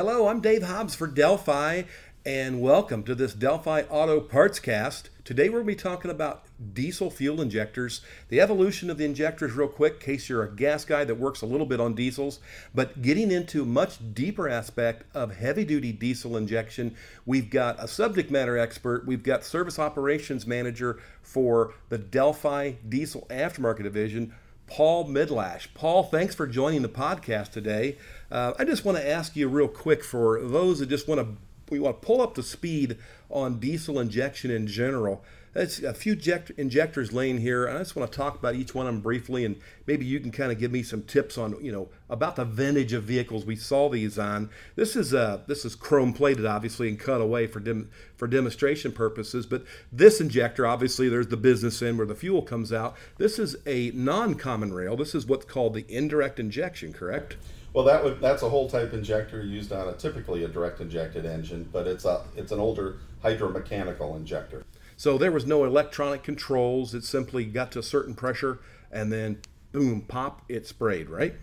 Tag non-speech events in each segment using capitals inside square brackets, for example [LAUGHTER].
Hello, I'm Dave Hobbs for Delphi, and welcome to this Delphi Auto Parts Cast. Today we're going to be talking about diesel fuel injectors, the evolution of the injectors, real quick, in case you're a gas guy that works a little bit on diesels, but getting into much deeper aspect of heavy duty diesel injection. We've got a subject matter expert, we've got service operations manager for the Delphi Diesel Aftermarket Division. Paul Mydlarz. Paul, thanks for joining the podcast today. Uh, I just want to ask you real quick for those that just want to we want to pull up the speed on diesel injection in general. That's a few injectors laying here. I just want to talk about each one of them briefly, and maybe you can kind of give me some tips on, you know, about the vintage of vehicles we saw these on. This is uh, this is chrome plated, obviously, and cut away for dem- for demonstration purposes. But this injector, obviously, there's the business end where the fuel comes out. This is a non-common rail. This is what's called the indirect injection, correct? Well, that would that's a whole type injector used on a typically a direct injected engine, but it's a it's an older hydromechanical injector. So there was no electronic controls. It simply got to a certain pressure and then boom, pop, it sprayed, right?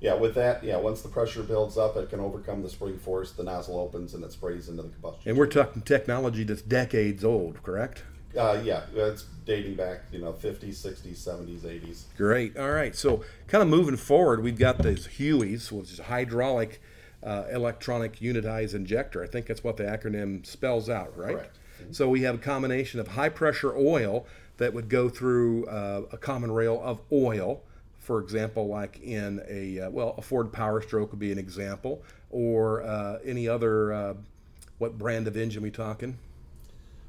Yeah, with that, yeah, once the pressure builds up, it can overcome the spring force. The nozzle opens and it sprays into the combustion. And we're talking technology that's decades old, correct? Uh, yeah, it's dating back, you know, 50s, 60s, 70s, 80s. Great. All right. So, kind of moving forward, we've got these HEUIs, which is hydraulic uh, electronic unitized injector. I think that's what the acronym spells out, right? Correct. So we have a combination of high pressure oil that would go through uh, a common rail of oil. For example, like in a uh, well, a Ford Power Stroke would be an example, or uh, any other. Uh, what brand of engine we talking?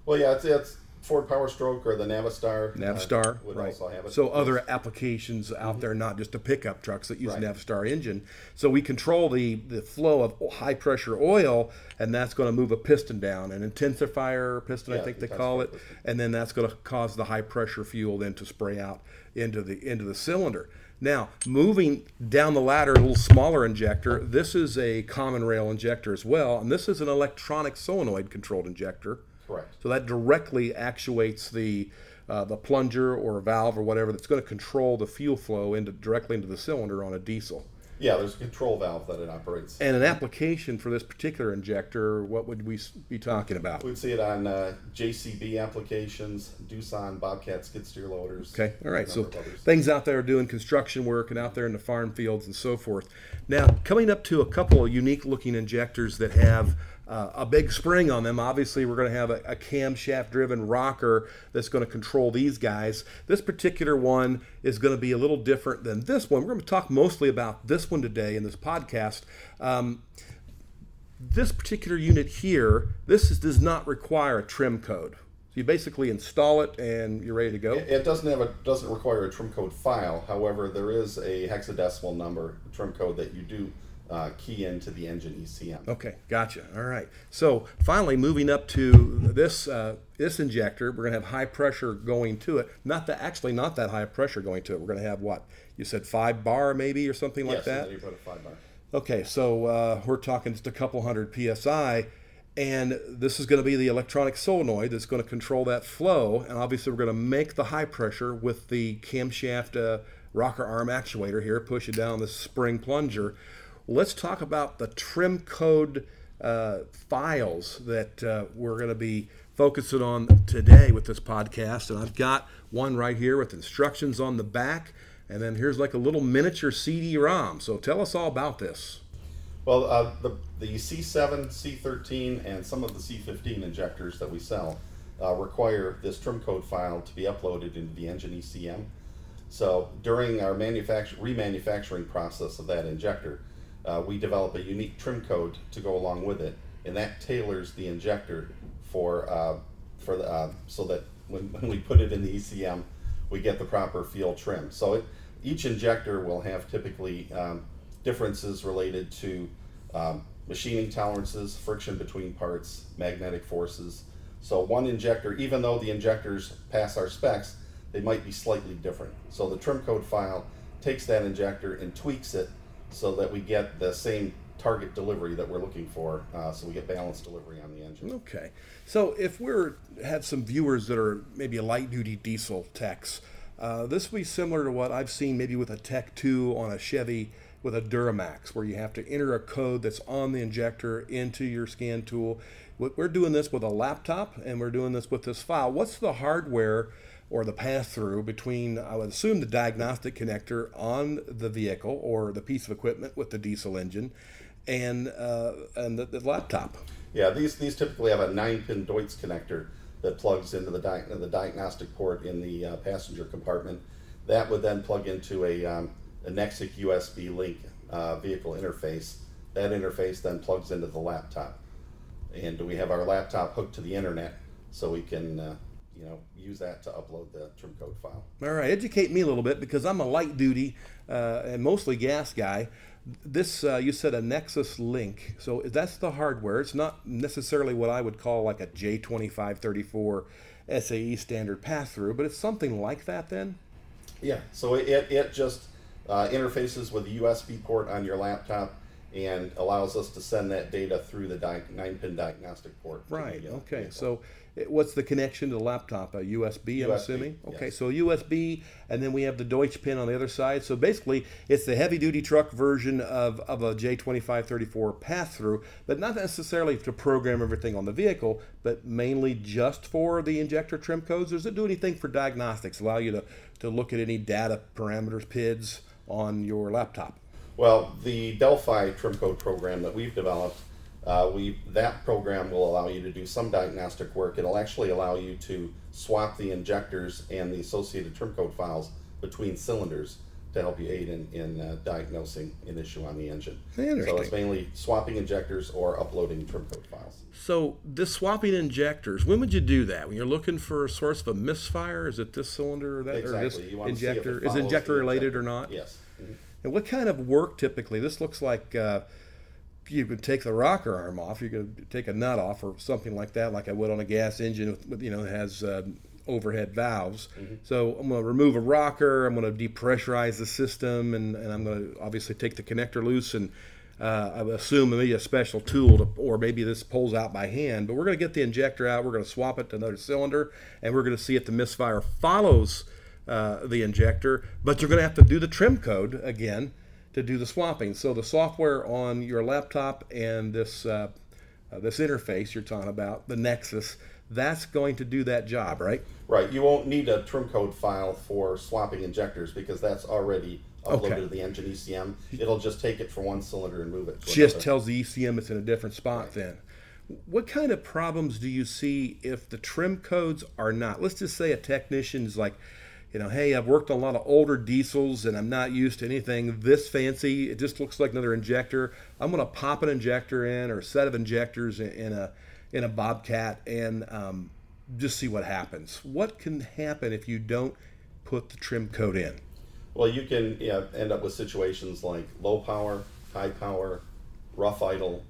Well, yeah, it's, it's Ford Power Stroke or the Navistar. Navistar, uh, right. So other applications out mm-hmm. there, not just the pickup trucks that use right. Navistar engine. So we control the, the flow of high pressure oil, and that's going to move a piston down, an intensifier piston, yeah, I think they call it, piston. and then that's going to cause the high pressure fuel then to spray out into the into the cylinder. Now, moving down the ladder, a little smaller injector. This is a common rail injector as well, and this is an electronic solenoid controlled injector. Correct. So that directly actuates the uh, the plunger or valve or whatever that's going to control the fuel flow into directly into the cylinder on a diesel. Yeah, there's a control valve that it operates. And an application for this particular injector, what would we be talking about? We'd see it on uh, JCB applications, Doosan, Bobcat skid steer loaders. Okay, all right. So things out there doing construction work and out there in the farm fields and so forth. Now, coming up to a couple of unique looking injectors that have uh, a big spring on them. Obviously, we're going to have a, a camshaft driven rocker that's going to control these guys. This particular one is going to be a little different than this one. We're going to talk mostly about this one today in this podcast. Um, this particular unit here, this is, does not require a trim code. So you basically install it and you're ready to go. It doesn't have a doesn't require a trim code file. However, there is a hexadecimal number trim code that you do uh, key into the engine ECM. Okay, gotcha. All right. So finally, moving up to this uh, this injector, we're going to have high pressure going to it. Not that actually not that high pressure going to it. We're going to have what you said five bar maybe or something like yes, that. you put a five bar. Okay, so uh, we're talking just a couple hundred psi. And this is going to be the electronic solenoid that's going to control that flow. And obviously, we're going to make the high pressure with the camshaft uh, rocker arm actuator here, push it down the spring plunger let's talk about the trim code uh, files that uh, we're going to be focusing on today with this podcast. And I've got one right here with instructions on the back. And then here's like a little miniature CD-ROM. So tell us all about this. Well, uh, the, the C7, C13, and some of the C15 injectors that we sell uh, require this trim code file to be uploaded into the engine ECM. So during our remanufacturing process of that injector, uh, we develop a unique trim code to go along with it, and that tailors the injector for uh, for the, uh, so that when, [LAUGHS] when we put it in the ECM, we get the proper fuel trim. So it, each injector will have typically um, differences related to um, machining tolerances, friction between parts, magnetic forces. So one injector, even though the injectors pass our specs, they might be slightly different. So the trim code file takes that injector and tweaks it so that we get the same target delivery that we're looking for, uh, so we get balanced delivery on the engine. Okay. So if we're have some viewers that are maybe a light duty diesel techs, uh, this will be similar to what I've seen maybe with a Tech 2 on a Chevy with a Duramax where you have to enter a code that's on the injector into your scan tool. We're doing this with a laptop and we're doing this with this file. What's the hardware or the pass through between, I would assume, the diagnostic connector on the vehicle or the piece of equipment with the diesel engine and, uh, and the, the laptop? Yeah, these, these typically have a 9 pin Deutsch connector that plugs into the, di- the diagnostic port in the uh, passenger compartment. That would then plug into a, um, a Nexiq USB link uh, vehicle interface. That interface then plugs into the laptop. And we have our laptop hooked to the internet so we can uh, you know, use that to upload the trim code file. All right, educate me a little bit because I'm a light duty uh, and mostly gas guy. This, uh, you said a Nexus link. So that's the hardware. It's not necessarily what I would call like a J2534 SAE standard pass through, but it's something like that then? Yeah, so it, it just uh, interfaces with the USB port on your laptop and allows us to send that data through the di- nine pin diagnostic port. Right. The, uh, okay. vehicle. So, it, what's the connection to the laptop? A USB, I'm USB, assuming. Okay. yes. So USB, and then we have the Deutsch pin on the other side. So basically, it's the heavy duty truck version of, of a J2534 pass through, but not necessarily to program everything on the vehicle, but mainly just for the injector trim codes. Does it do anything for diagnostics? Allow you to to look at any data parameters, PIDs on your laptop? Well, the Delphi trim code program that we've developed, uh, we that program will allow you to do some diagnostic work. It'll actually allow you to swap the injectors and the associated trim code files between cylinders to help you aid in, in uh, diagnosing an issue on the engine. So it's mainly swapping injectors or uploading trim code files. So this swapping injectors, when would you do that? When you're looking for a source of a misfire? Is it this cylinder or that or this You want to see if it injector? Is injector related injector. or not? Yes. Mhm. And what kind of work typically? This looks like uh, you could take the rocker arm off. You could take a nut off or something like that, like I would on a gas engine with, with you know, that has uh, overhead valves. So I'm going to remove a rocker. I'm going to depressurize the system, and, and I'm going to obviously take the connector loose and. Uh, I assume maybe a special tool, to, or maybe this pulls out by hand. But we're going to get the injector out. We're going to swap it to another cylinder, and we're going to see if the misfire follows uh, the injector. But you're going to have to do the trim code again to do the swapping. So the software on your laptop and this uh, uh, this interface you're talking about, the Nexus, that's going to do that job, right? Right. You won't need a trim code file for swapping injectors because that's already uploaded Okay. to the engine ECM. It'll just take it from one cylinder and move it Just another. tells the ECM it's in a different spot then. What kind of problems do you see if the trim codes are not? Let's just say a technician is like, you know, hey, I've worked on a lot of older diesels and I'm not used to anything this fancy. It just looks like another injector. I'm going to pop an injector in or a set of injectors in, a in a Bobcat and um, just see what happens. What can happen if you don't put the trim code in? Well, you can yeah, end up with situations like low power, high power, rough idle.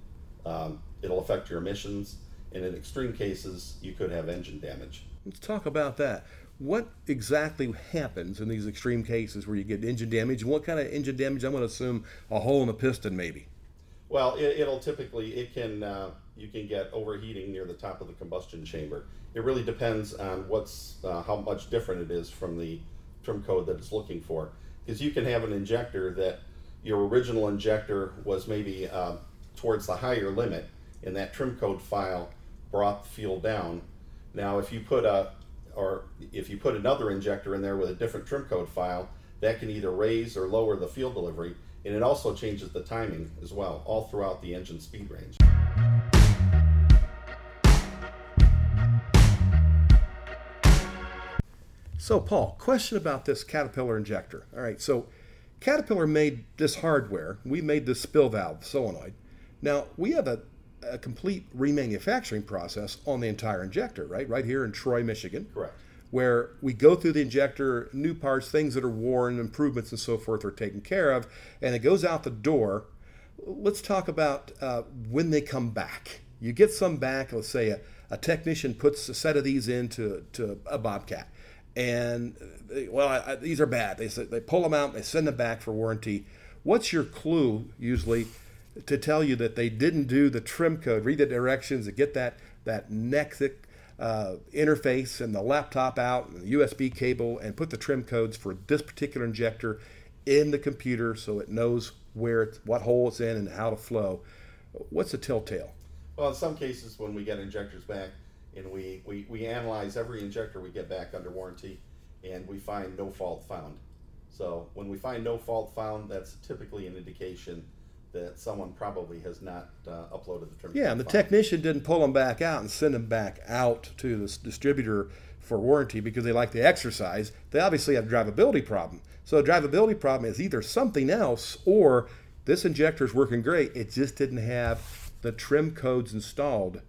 Um, it'll affect your emissions, and in extreme cases, you could have engine damage. Let's talk about that. What exactly happens in these extreme cases where you get engine damage? What kind of engine damage? I'm going to assume a hole in the piston, maybe. Well, it, it'll typically it can uh, you can get overheating near the top of the combustion chamber. It really depends on what's uh, how much different it is from the trim code that it's looking for. Because you can have an injector that your original injector was maybe uh, towards the higher limit, and that trim code file brought the fuel down. Now, if you put a or if you put another injector in there with a different trim code file, that can either raise or lower the fuel delivery, and it also changes the timing as well, all throughout the engine speed range. So, Paul, question about this Caterpillar injector. All right, so Caterpillar made this hardware. We made this spill valve solenoid. Now, we have a, a complete remanufacturing process on the entire injector, right? Right here in Troy, Michigan. Correct. where we go through the injector, new parts, things that are worn, improvements, and so forth are taken care of, and it goes out the door. Let's talk about uh, when they come back. You get some back. Let's say a, a technician puts a set of these into to a Bobcat, and they, well, I, I, these are bad. They they pull them out, they send them back for warranty. What's your clue usually to tell you that they didn't do the trim code? Read the directions to get that that Nexiq uh, interface and the laptop out and the USB cable and put the trim codes for this particular injector in the computer so it knows where it's, what hole it's in and how to flow. What's the telltale? Well, in some cases, when we get injectors back and we, we, we analyze every injector we get back under warranty and we find no fault found. So when we find no fault found, that's typically an indication that someone probably has not uh, uploaded the trim. Yeah, and the file. technician didn't pull them back out and send them back out to the distributor for warranty because they like the exercise. They obviously have a drivability problem. So a drivability problem is either something else or this injector is working great. It just didn't have the trim codes installed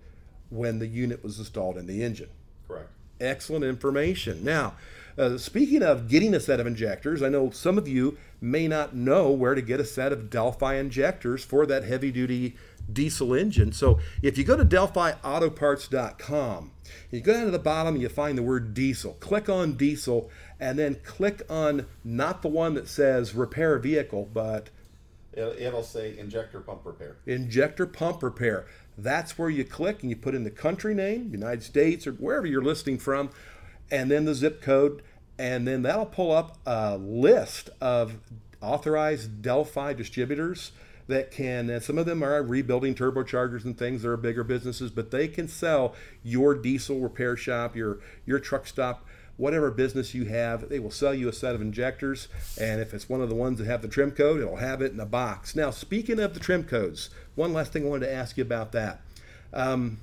when the unit was installed in the engine. Correct. Excellent information. Now, uh, speaking of getting a set of injectors, I know some of you may not know where to get a set of Delphi injectors for that heavy duty diesel engine. So if you go to DelphiAutoparts.com, you go down to the bottom, and you find the word diesel. Click on diesel and then click on not the one that says repair vehicle, but It'll, it'll say injector pump repair. injector pump repair. That's where you click and you put in the country name, United States, or wherever you're listening from, and then the zip code, and then that'll pull up a list of authorized Delphi distributors that can, and some of them are rebuilding turbochargers and things that are bigger businesses, but they can sell your diesel repair shop, your your truck stop, whatever business you have, they will sell you a set of injectors. And if it's one of the ones that have the trim code, it'll have it in a box. Now, speaking of the trim codes, one last thing I wanted to ask you about that. Um,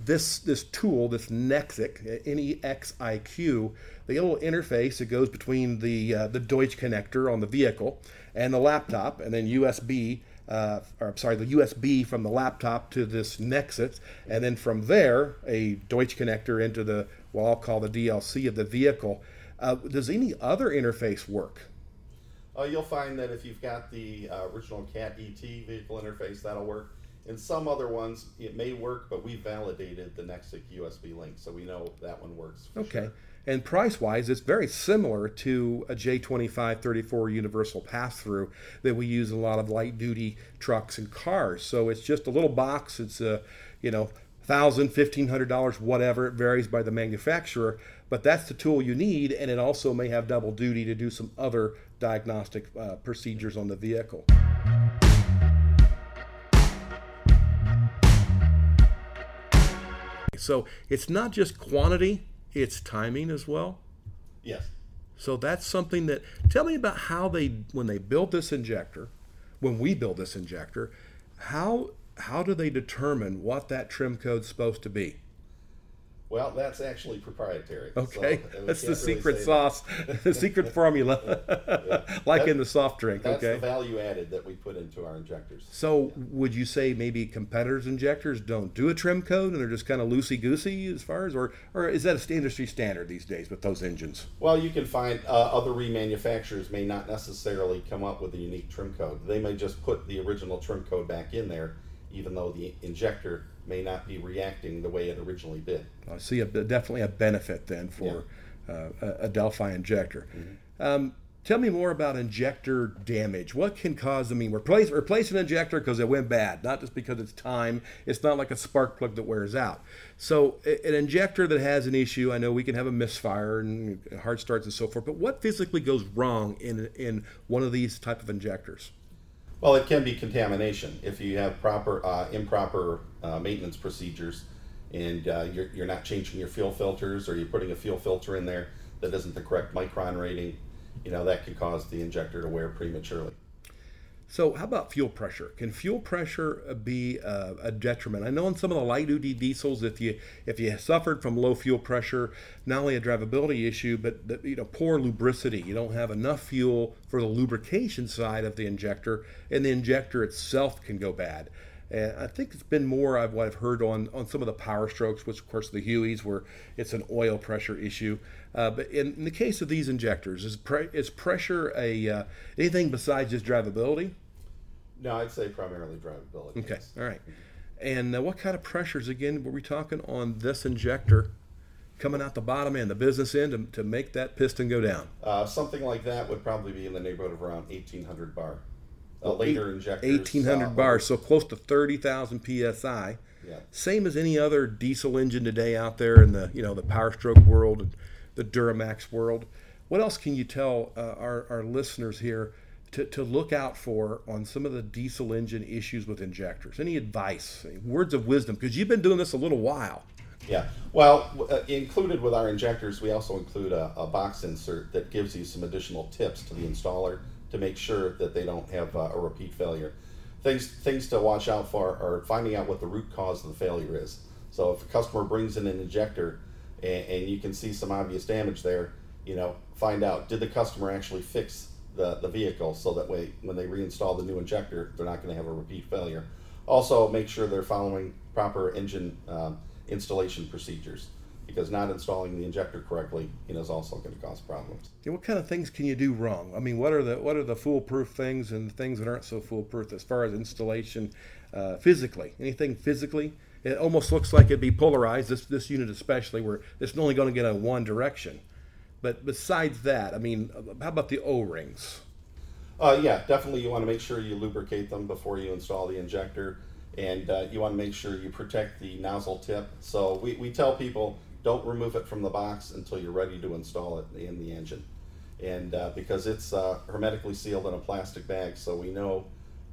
this this tool, this Nexiq, N E X I Q, the little interface that goes between the uh, the Deutsch connector on the vehicle and the laptop, and then USB. Uh, or I'm sorry, the USB from the laptop to this Nexus, and then from there a Deutsch connector into the what I'll call the DLC of the vehicle. Uh, does any other interface work? Uh, you'll find that if you've got the uh, original CAT ET vehicle interface, that'll work. In some other ones, it may work, but we validated the Nexiq USB link, so we know that one works. For Okay. Sure. And price wise, it's very similar to a J2534 universal pass through that we use in a lot of light duty trucks and cars. So it's just a little box. It's a, you know, thousand, fifteen hundred dollars, whatever. It varies by the manufacturer, but that's the tool you need, and it also may have double duty to do some other diagnostic uh, procedures on the vehicle. So it's not just quantity; it's timing as well. Yes. So that's something that tell me about how they when they build this injector, when we build this injector, how how do they determine what that trim code's supposed to be? Well, that's actually proprietary. so, Okay, we that's the really secret say sauce, the secret [LAUGHS] formula, like That- in the soft drink. That's okay. the value added that we put into our injectors. So would you say maybe competitors' injectors don't do a trim code and they're just kind of loosey goosey as far as, or or is that a industry standard these days with those engines? Well, you can find uh, other remanufacturers may not necessarily come up with a unique trim code. They may just put the original trim code back in there, even though the injector may not be reacting the way it originally did. I see a, definitely a benefit then for uh, a, Delphi injector. Um, tell me more about injector damage. What can cause? I mean, replace replace an injector because it went bad, not just because it's time. It's not like a spark plug that wears out. So an injector that has an issue, I know we can have a misfire and hard starts and so forth. But what physically goes wrong in in one of these type of injectors? Well, it can be contamination if you have proper uh, improper uh, maintenance procedures, and uh, you're, you're not changing your fuel filters, or you're putting a fuel filter in there that isn't the correct micron rating. You know that could cause the injector to wear prematurely. So, how about fuel pressure? Can fuel pressure uh, be a, a detriment? I know on some of the light duty diesels, if you if you suffered from low fuel pressure, not only a drivability issue, but the, you know poor lubricity. You don't have enough fuel for the lubrication side of the injector, and the injector itself can go bad. And I think it's been more of what I've heard on, on some of the power strokes, which of course the HEUIs, where it's an oil pressure issue. Uh, but in, in the case of these injectors, is, pre- is pressure a uh, anything besides just drivability? No, I'd say primarily drivability. Okay, all right. And uh, what kind of pressures again were we talking on this injector coming out the bottom end, the business end, to, to make that piston go down? Uh, something like that would probably be in the neighborhood of around 1800 bar. A later hundred uh, bars, so close to thirty thousand psi. Yeah. Same as any other diesel engine today out there in the you know the Power Stroke world the Duramax world. What else can you tell uh, our, our listeners here to, to look out for on some of the diesel engine issues with injectors? Any advice, words of wisdom? Because you've been doing this a little while. Yeah. Well, uh, included with our injectors, we also include a, a, box insert that gives you some additional tips to the installer to make sure that they don't have uh, a repeat failure. Things things to watch out for are finding out what the root cause of the failure is. So if a customer brings in an injector and, and you can see some obvious damage there, you know, find out did the customer actually fix the, the vehicle so that way when they reinstall the new injector, they're not going to have a repeat failure. Also, make sure they're following proper engine um, installation procedures because not installing the injector correctly you know, is also going to cause problems. Yeah, what kind of things can you do wrong? I mean, what are the what are the foolproof things and things that aren't so foolproof as far as installation uh, physically? Anything physically? It almost looks like it'd be polarized. This this unit especially, where it's only going to get in one direction. But besides that, I mean, how about the O rings? Uh, yeah, definitely. You want to make sure you lubricate them before you install the injector, and uh, you want to make sure you protect the nozzle tip. So we, we tell people don't remove it from the box until you're ready to install it in the engine, and uh, because it's uh, hermetically sealed in a plastic bag, so we know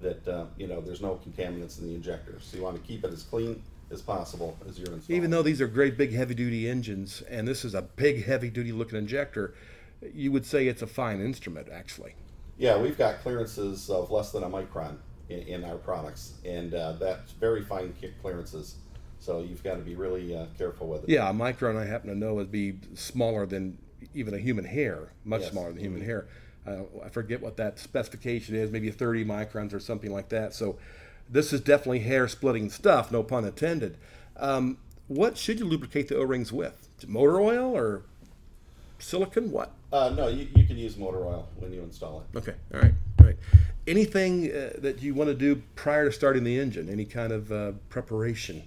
that uh, you know there's no contaminants in the injector. So you want to keep it as clean as possible as you're installing. Even though these are great big heavy duty engines, and this is a big heavy duty looking injector, you would say it's a fine instrument actually. Yeah, we've got clearances of less than a micron in, in our products, and uh, that's very fine clearances. So you've got to be really uh, careful with it. Yeah, a micron I happen to know would be smaller than even a human hair, much yes. smaller than human mm-hmm. hair. Uh, I forget what that specification is, maybe 30 microns or something like that. So this is definitely hair splitting stuff, no pun intended. Um, what should you lubricate the O rings with? Motor oil or silicon? What? Uh, no, you, you can use motor oil when you install it. Okay, all right, all right. Anything uh, that you want to do prior to starting the engine? Any kind of uh, preparation?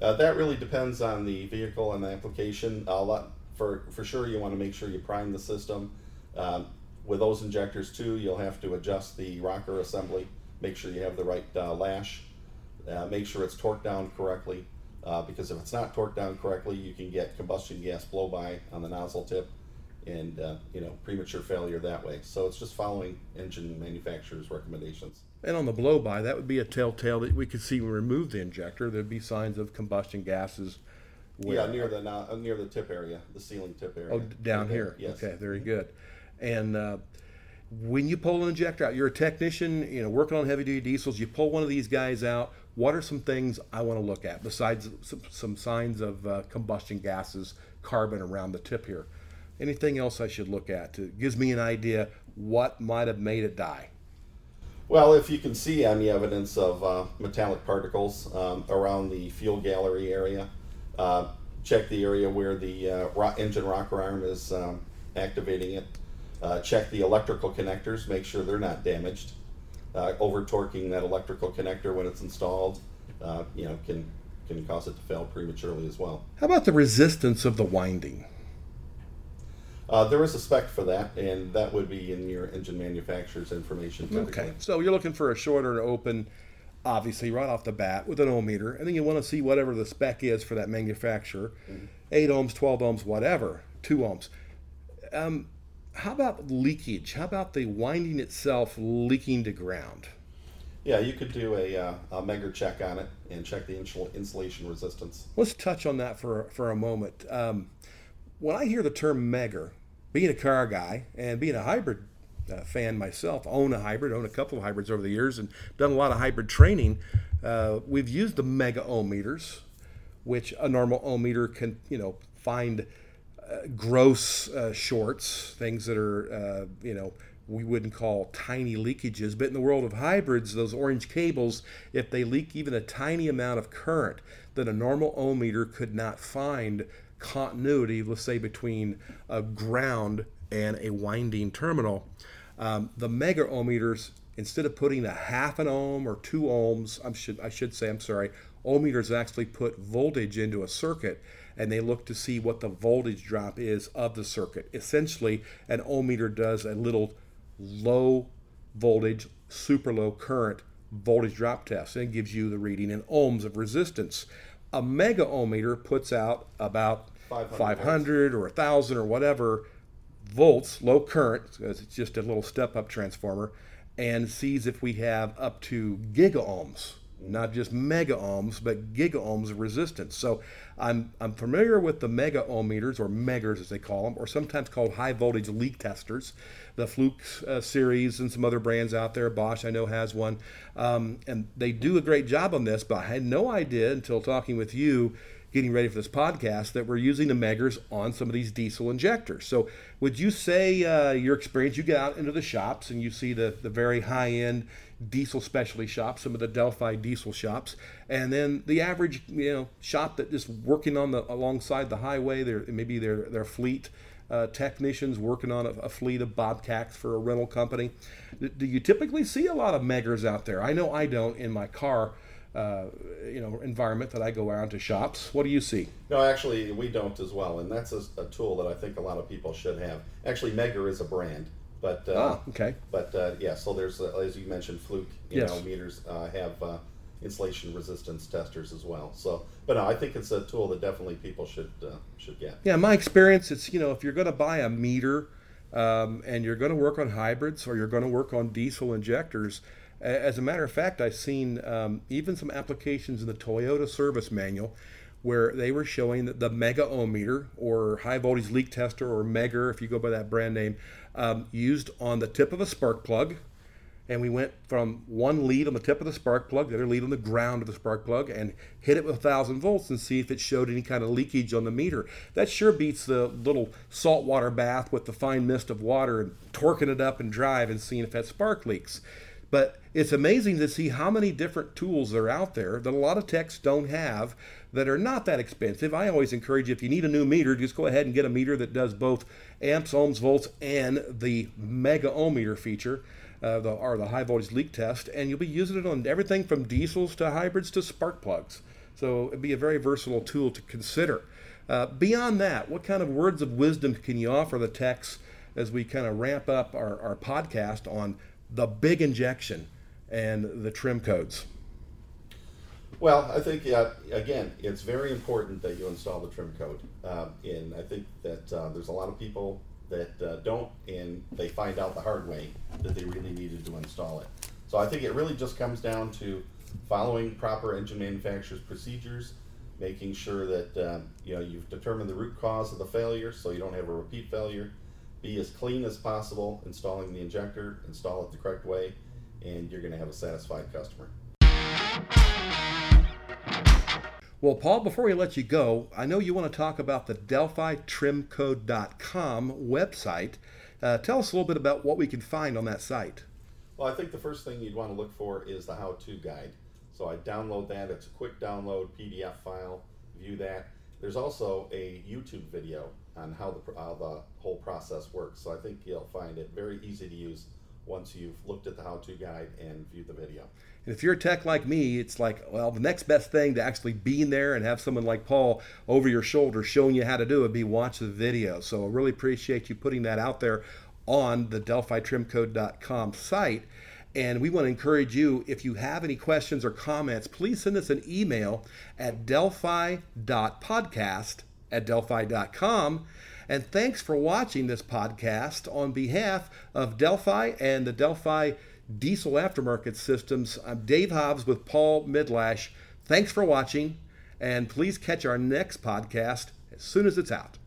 Uh, that really depends on the vehicle and the application. A lot for for sure, you want to make sure you prime the system. Um, with those injectors too, you'll have to adjust the rocker assembly make sure you have the right uh, lash, uh, make sure it's torqued down correctly, uh, because if it's not torqued down correctly, you can get combustion gas blow by on the nozzle tip and uh, you know premature failure that way. So it's just following engine manufacturers' recommendations. And on the blow by, that would be a telltale that we could see when we remove the injector. There'd be signs of combustion gases. Where, yeah, near the uh, near the tip area, the sealing tip area. Oh, down right here. Yes. Okay, very good. And uh, when you pull an injector out, you're a technician, you know, working on heavy duty diesels, you pull one of these guys out, what are some things I want to look at besides some, some signs of uh, combustion gases, carbon around the tip here? Anything else I should look at? It gives me an idea what might have made it die. Well, if you can see any evidence of uh, metallic particles um, around the fuel gallery area, uh, check the area where the uh, engine rocker arm is um, activating it. Uh, check the electrical connectors, make sure they're not damaged. Uh, over torquing that electrical connector when it's installed, uh, you know, can can cause it to fail prematurely as well. How about the resistance of the winding? Uh, there is a spec for that, and that would be in your engine manufacturer's information. Okay, so you're looking for a shorter open, obviously right off the bat with an ohm meter, and then you want to see whatever the spec is for that manufacturer, mm-hmm. eight ohms, twelve ohms, whatever, two ohms. Um, how about leakage? How about the winding itself leaking to ground? Yeah, you could do a, uh, a Megger check on it and check the insulation resistance. Let's touch on that for, for a moment. Um, when I hear the term Megger, being a car guy and being a hybrid uh, fan myself, own a hybrid, own a couple of hybrids over the years, and done a lot of hybrid training. Uh, we've used the mega ohm meters, which a normal ohm meter can, you know, find gross uh, shorts, things that are, uh, you know, we wouldn't call tiny leakages. But in the world of hybrids, those orange cables, if they leak even a tiny amount of current, then a normal ohm meter could not find continuity, let's say, between a ground and a winding terminal. Um, the mega ohm meters, instead of putting a half an ohm or two ohms, I should, I should say, I'm sorry, ohm meters actually put voltage into a circuit and they look to see what the voltage drop is of the circuit. Essentially, an ohm meter does a little low voltage, super low current voltage drop test, and it gives you the reading in ohms of resistance. A mega ohm meter puts out about 500, 500 or 1,000 or whatever volts, low current, because it's just a little step up transformer, and sees if we have up to giga ohms, not just mega ohms, but giga ohms resistance. So I'm, I'm familiar with the mega ohm meters, or Meggers as they call them, or sometimes called high voltage leak testers, the Fluke uh, series and some other brands out there. Bosch, I know, has one. Um, and they do a great job on this, but I had no idea until talking with you getting ready for this podcast that we're using the Meggers on some of these diesel injectors. So, would you say uh, your experience? You get out into the shops and you see the the very high end diesel specialty shops, some of the Delphi diesel shops, and then the average you know shop that just working on the alongside the highway. There maybe their their fleet. Uh, technicians working on a, a, fleet of Bobcats for a rental company. Do, you typically see a lot of meggers out there? I know I don't in my car uh, you know environment that I go around to shops. What do you see? No, actually, we don't as well, and that's a, a tool that I think a lot of people should have. Actually, Megger is a brand, but uh, ah, okay. But uh, yeah, so there's uh, as you mentioned, Fluke. You yes. know, meters uh, have uh, insulation resistance testers as well. So, but no, I think it's a tool that definitely people should should get. Yeah, my experience, it's you know, if you're going to buy a meter. Um, and you're going to work on hybrids or you're going to work on diesel injectors, as a matter of fact, I've seen um, even some applications in the Toyota service manual where they were showing that the mega ohm meter or high voltage leak tester or Megger, if you go by that brand name, um, used on the tip of a spark plug. And we went from one lead on the tip of the spark plug, the other lead on the ground of the spark plug, and hit it with 1,000 volts and see if it showed any kind of leakage on the meter. That sure beats the little saltwater bath with the fine mist of water and torquing it up and drive and seeing if that spark leaks. But it's amazing to see how many different tools are out there that a lot of techs don't have that are not that expensive. I always encourage you, if you need a new meter, just go ahead and get a meter that does both amps, ohms, volts, and the mega ohm meter feature, uh, the, or the high voltage leak test, and you'll be using it on everything from diesels to hybrids to spark plugs. So it'd be a very versatile tool to consider. Uh, beyond that, what kind of words of wisdom can you offer the techs as we kind of ramp up our, our podcast on the big injection and the trim codes? Well, I think uh, again, it's very important that you install the trim code. Uh, and I think that uh, there's a lot of people that uh, don't, and they find out the hard way that they really needed to install it. So I think it really just comes down to following proper engine manufacturer's procedures, making sure that uh, you know you've determined the root cause of the failure, so you don't have a repeat failure be as clean as possible installing the injector, install it the correct way, and you're going to have a satisfied customer. Well, Paul, before we let you go, I know you want to talk about the DelphiTrimCode.com website. Uh, tell us a little bit about what we can find on that site. Well, I think the first thing you'd want to look for is the how to guide. So I download that. It's a quick download PDF file. View that. There's also a YouTube video on how the, how the whole process works. So I think you'll find it very easy to use once you've looked at the how-to guide and viewed the video. And if you're a tech like me, it's like, well, the next best thing to actually being there and have someone like Paul over your shoulder showing you how to do it be watch the video. So I really appreciate you putting that out there on the DelphiTrimCode.com site. And we want to encourage you, if you have any questions or comments, please send us an email at delphi.podcast at delphi.com. And thanks for watching this podcast on behalf of Delphi and the Delphi Diesel Aftermarket Systems. I'm Dave Hobbs with Paul Mydlarz. Thanks for watching, and please catch our next podcast as soon as it's out.